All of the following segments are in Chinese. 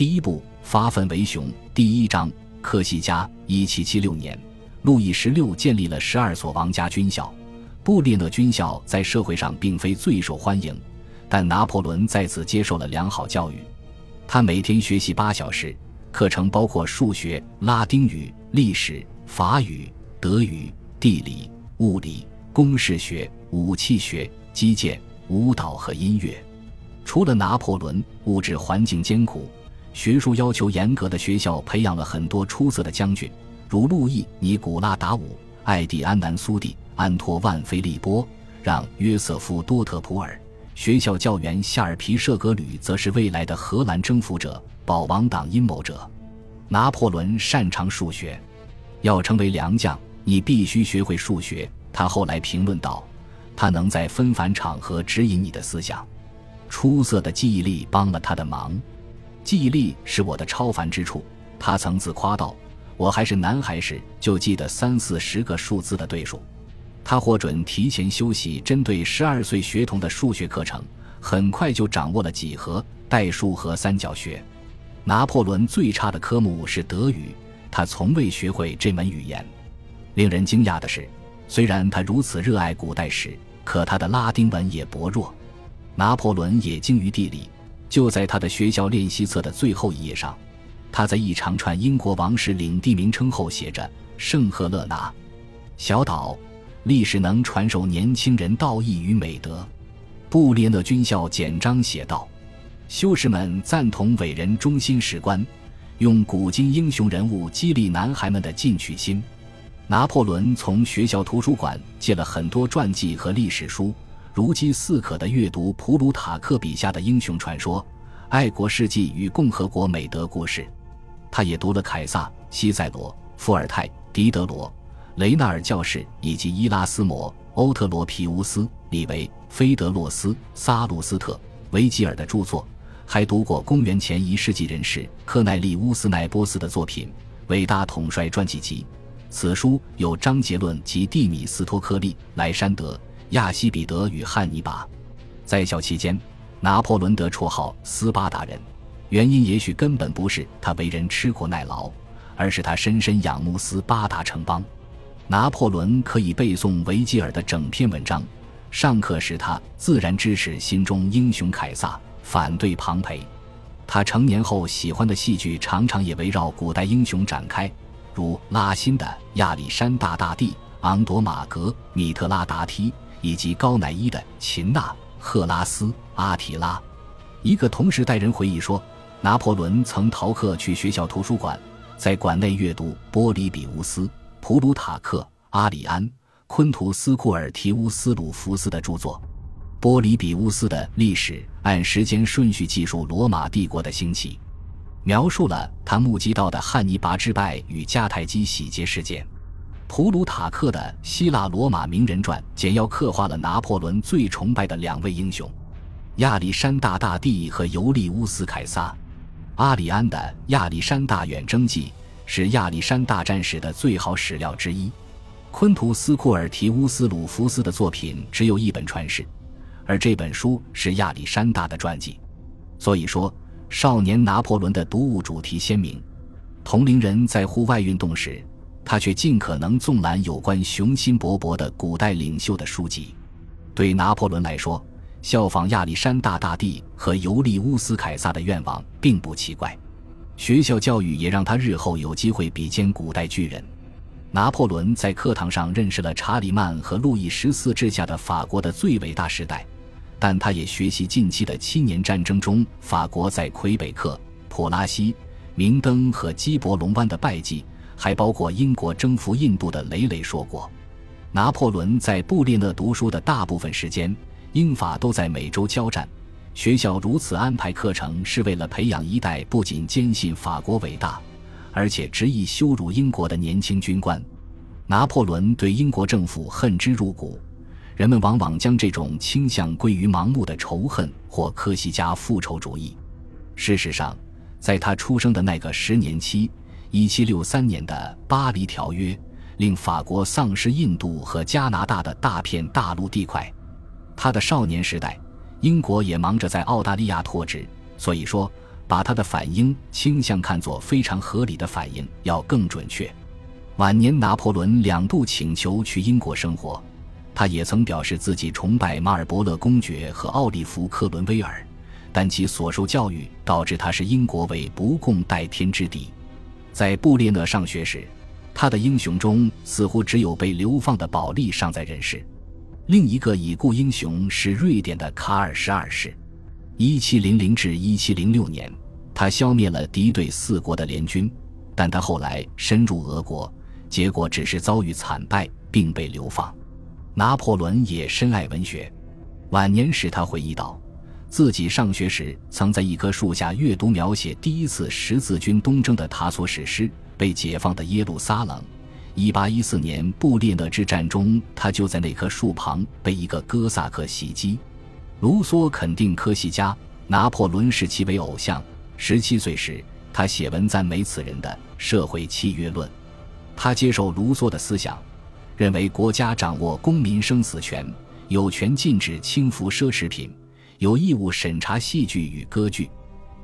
第一部发愤为雄，第一章克西嘉。一七七六年，路易十六建立了十二所王家军校。布列讷军校在社会上并非最受欢迎，但拿破仑在此接受了良好教育。他每天学习八小时，课程包括数学、拉丁语、历史、法语、德语、地理、物理、公式学、武器学、击剑、舞蹈和音乐。除了拿破仑，物质环境艰苦、学术要求严格的学校培养了很多出色的将军，如路易·尼古拉·达武、艾蒂安·南苏蒂、安托万·菲利波、让·约瑟夫·多特普尔。学校教员夏尔皮舍格吕则是未来的荷兰征服者、保王党阴谋者。拿破仑擅长数学，要成为良将，你必须学会数学。他后来评论道：“他能在纷繁场合指引你的思想，出色的记忆力帮了他的忙。记忆力是我的超凡之处。”他曾自夸道：“我还是男孩时就记得三四十个数字的对数。”他获准提前修习针对十二岁学童的数学课程，很快就掌握了几何、代数和三角学。拿破仑最差的科目是德语，他从未学会这门语言。令人惊讶的是，虽然他如此热爱古代史，可他的拉丁文也薄弱。拿破仑也精于地理，就在他的学校练习册的最后一页上，他在一长串英国王室领地名称后写着“圣赫勒拿小岛”。历史能传授年轻人道义与美德，布列讷军校简章写道：“修士们赞同伟人中心史官，用古今英雄人物激励男孩们的进取心。”拿破仑从学校图书馆借了很多传记和历史书，如饥似渴地阅读普鲁塔克笔下的英雄传说、爱国事迹与共和国美德故事。他也读了凯撒、西塞罗、伏尔泰、狄德罗。雷纳尔教士以及伊拉斯谟、欧特罗皮乌斯、李维、菲德洛斯、萨鲁斯特、维吉尔的著作，还读过公元前一世纪人士科奈利乌斯奈波斯的作品《伟大统帅传记集》。此书有张杰伦及蒂米斯托克利、莱山德、亚西比德与汉尼拔。在校期间，拿破仑得绰号“斯巴达人”，原因也许根本不是他为人吃苦耐劳，而是他深深仰慕斯巴达城邦。拿破仑可以背诵维吉尔的整篇文章，上课时他自然支持心中英雄凯撒，反对庞培。他成年后喜欢的戏剧常常也围绕古代英雄展开，如拉辛的亚历山大大帝、昂朵马格、米特拉达梯，以及高乃伊的秦娜、赫拉斯、阿提拉。一个同时代人回忆说，拿破仑曾逃课去学校图书馆，在馆内阅读波里比乌斯。普鲁塔克、阿里安、昆图斯库尔提乌斯鲁福斯的著作，波里比乌斯的历史按时间顺序记述罗马帝国的兴起，描述了他目击到的汉尼拔之败与迦太基洗劫事件。普鲁塔克的希腊罗马名人传简要刻画了拿破仑最崇拜的两位英雄：亚历山大大帝和尤利乌斯凯撒。阿里安的《亚历山大远征记》。是亚历山大战史的最好史料之一。昆图斯库尔提乌斯鲁福斯的作品只有一本传世，而这本书是亚历山大的传记。所以说，少年拿破仑的读物主题鲜明。同龄人在户外运动时，他却尽可能纵览有关雄心勃勃的古代领袖的书籍。对拿破仑来说，效仿亚历山大大帝和尤利乌斯凯撒的愿望并不奇怪。学校教育也让他日后有机会比肩古代巨人。拿破仑在课堂上认识了查理曼和路易十四治下的法国的最伟大时代，但他也学习近期的七年战争中法国在魁北克、普拉西、明登和基伯龙湾的败绩，还包括英国征服印度的累累硕果。拿破仑在布列讷读书的大部分时间，英法都在美洲交战。学校如此安排课程，是为了培养一代不仅坚信法国伟大，而且执意羞辱英国的年轻军官。拿破仑对英国政府恨之入骨，人们往往将这种倾向归于盲目的仇恨或科西嘉复仇主义。事实上，在他出生的那个十年期 （1763 年的巴黎条约）令法国丧失印度和加拿大的大片大陆地块。他的少年时代。英国也忙着在澳大利亚拓殖，所以说，把他的反应倾向看作非常合理的反应要更准确。晚年，拿破仑两度请求去英国生活，他也曾表示自己崇拜马尔伯勒公爵和奥利弗·克伦威尔，但其所受教育导致他视英国为不共戴天之地。在布列讷上学时，他的英雄中似乎只有被流放的保利尚在人世。另一个已故英雄是瑞典的卡尔十二世。一七零零至一七零六年，他消灭了敌对四国的联军，但他后来深入俄国。结果只是遭遇惨败，并被流放。拿破仑也深爱文学，晚年时他回忆道，自己上学时曾在一棵树下阅读描写第一次十字军东征的塔索史诗。被解放的耶路撒冷，一八一四年布列讷之战中，他就在那棵树旁被一个哥萨克袭击。卢梭肯定科西嘉，拿破仑视其为偶像。十七岁时，他写文赞美此人的《社会契约论》。他接受卢梭的思想，认为国家掌握公民生死权，有权禁止轻浮奢侈品，有义务审查戏剧与歌剧。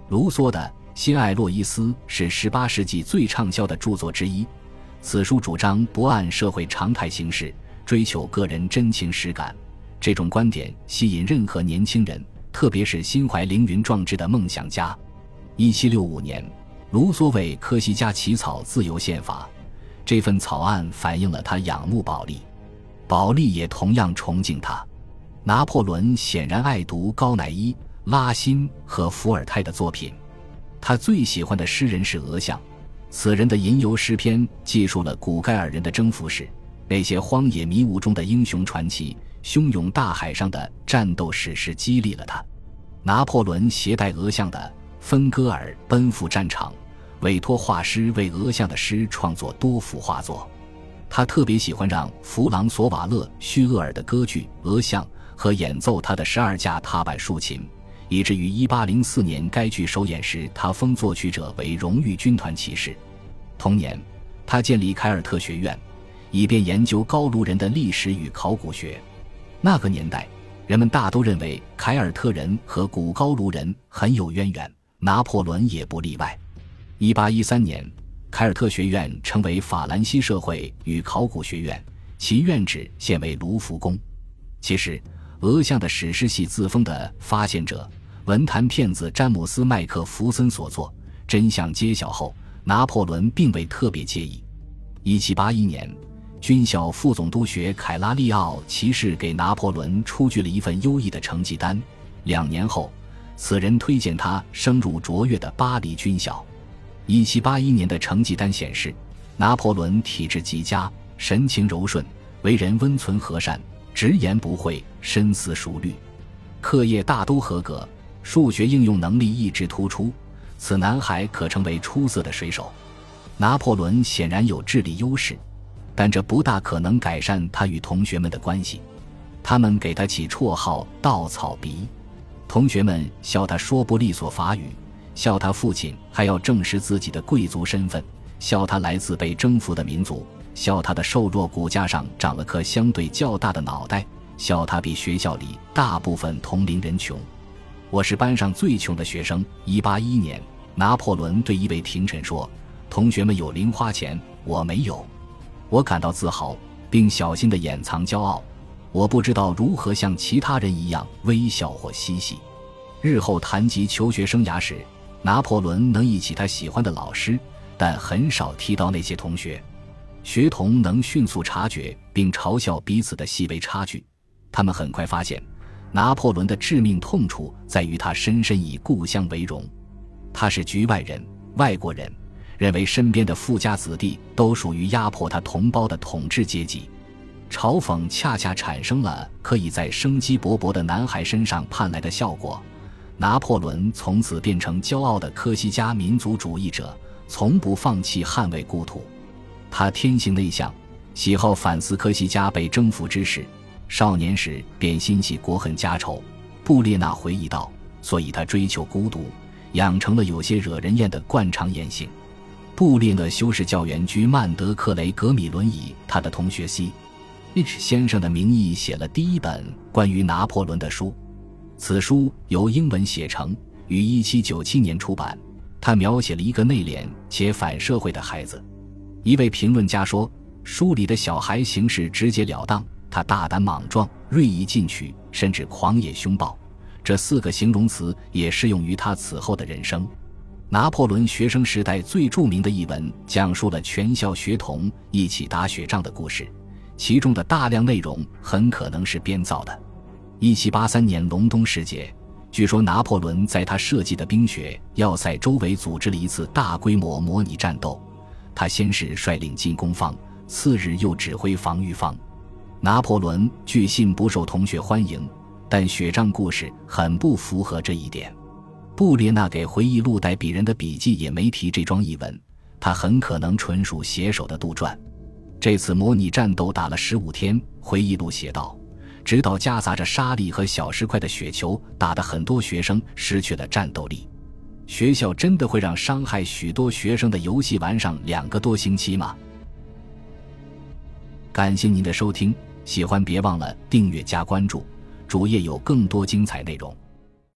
卢梭的《新爱洛伊斯》是18世纪最畅销的著作之一。此书主张不按社会常态行事，追求个人真情实感。这种观点吸引任何年轻人，特别是心怀凌云壮志的梦想家。1765年，卢梭为科西嘉起草《自由宪法》。这份草案反映了他仰慕保利，保利也同样崇敬他。拿破仑显然爱读高乃伊、拉辛和伏尔泰的作品，他最喜欢的诗人是俄相。此人的吟游诗篇记述了古盖尔人的征服史，那些荒野迷雾中的英雄传奇、汹涌大海上的战斗史诗激励了他。拿破仑携带俄相的芬戈尔奔赴战场。委托画师为俄相的诗创作多幅画作，他特别喜欢让弗朗索瓦勒叙厄尔的歌剧《俄相》和演奏他的十二架踏板竖琴，以至于1804年该剧首演时，他封作曲者为荣誉军团骑士。同年，他建立凯尔特学院，以便研究高卢人的历史与考古学。那个年代，人们大都认为凯尔特人和古高卢人很有渊源，拿破仑也不例外。一八一三年，凯尔特学院成为法兰西社会与考古学院，其院址现为卢浮宫。其实，俄相的史诗系自封的发现者、文坛骗子詹姆斯·麦克弗森所作。真相揭晓后，拿破仑并未特别介意。一七八一年，军校副总督学凯拉利奥骑士给拿破仑出具了一份优异的成绩单。两年后，此人推荐他升入卓越的巴黎军校。一七八一年的成绩单显示，拿破仑体质极佳，神情柔顺，为人温存和善，直言不讳，深思熟虑，课业大都合格，数学应用能力一直突出。此男孩可成为出色的水手。拿破仑显然有智力优势，但这不大可能改善他与同学们的关系。他们给他起绰号“稻草鼻”，同学们笑他说不利索法语。笑他父亲还要证实自己的贵族身份，笑他来自被征服的民族，笑他的瘦弱骨架上长了颗相对较大的脑袋，笑他比学校里大部分同龄人穷。我是班上最穷的学生。一八一年，拿破仑对一位廷臣说：“同学们有零花钱，我没有。我感到自豪，并小心地掩藏骄傲。我不知道如何像其他人一样微笑或嬉戏。”日后谈及求学生涯时，拿破仑能忆起他喜欢的老师，但很少提到那些同学。学童能迅速察觉并嘲笑彼此的细微差距。他们很快发现，拿破仑的致命痛处在于他深深以故乡为荣。他是局外人、外国人，认为身边的富家子弟都属于压迫他同胞的统治阶级。嘲讽恰恰产生了可以在生机勃勃的男孩身上盼来的效果。拿破仑从此变成骄傲的科西嘉民族主义者，从不放弃捍卫故土。他天性内向，喜好反思科西嘉被征服之事。少年时便心系国恨家仇。布列纳回忆道：“所以他追求孤独，养成了有些惹人厌的惯常言行。”布列讷修士教员居曼德克雷格米伦以他的同学 C.H 先生的名义写了第一本关于拿破仑的书。此书由英文写成，于1797年出版。他描写了一个内敛且反社会的孩子。一位评论家说：“书里的小孩行事直截了当，他大胆莽撞、锐意进取，甚至狂野凶暴。”这四个形容词也适用于他此后的人生。拿破仑学生时代最著名的一文，讲述了全校学童一起打雪仗的故事，其中的大量内容很可能是编造的。1783年隆冬时节，据说拿破仑在他设计的冰雪要塞周围组织了一次大规模模拟战斗。他先是率领进攻方，次日又指挥防御方。拿破仑据信不受同学欢迎。但雪仗故事很不符合这一点。布列纳给回忆录代笔人的笔记也没提这桩译文，他很可能纯属写手的杜撰。这次模拟战斗打了十五天，回忆录写道，直到夹杂着沙粒和小石块的雪球打得很多学生失去了战斗力。学校真的会让伤害许多学生的游戏玩上两个多星期吗？感谢您的收听，喜欢别忘了订阅加关注。主页有更多精彩内容。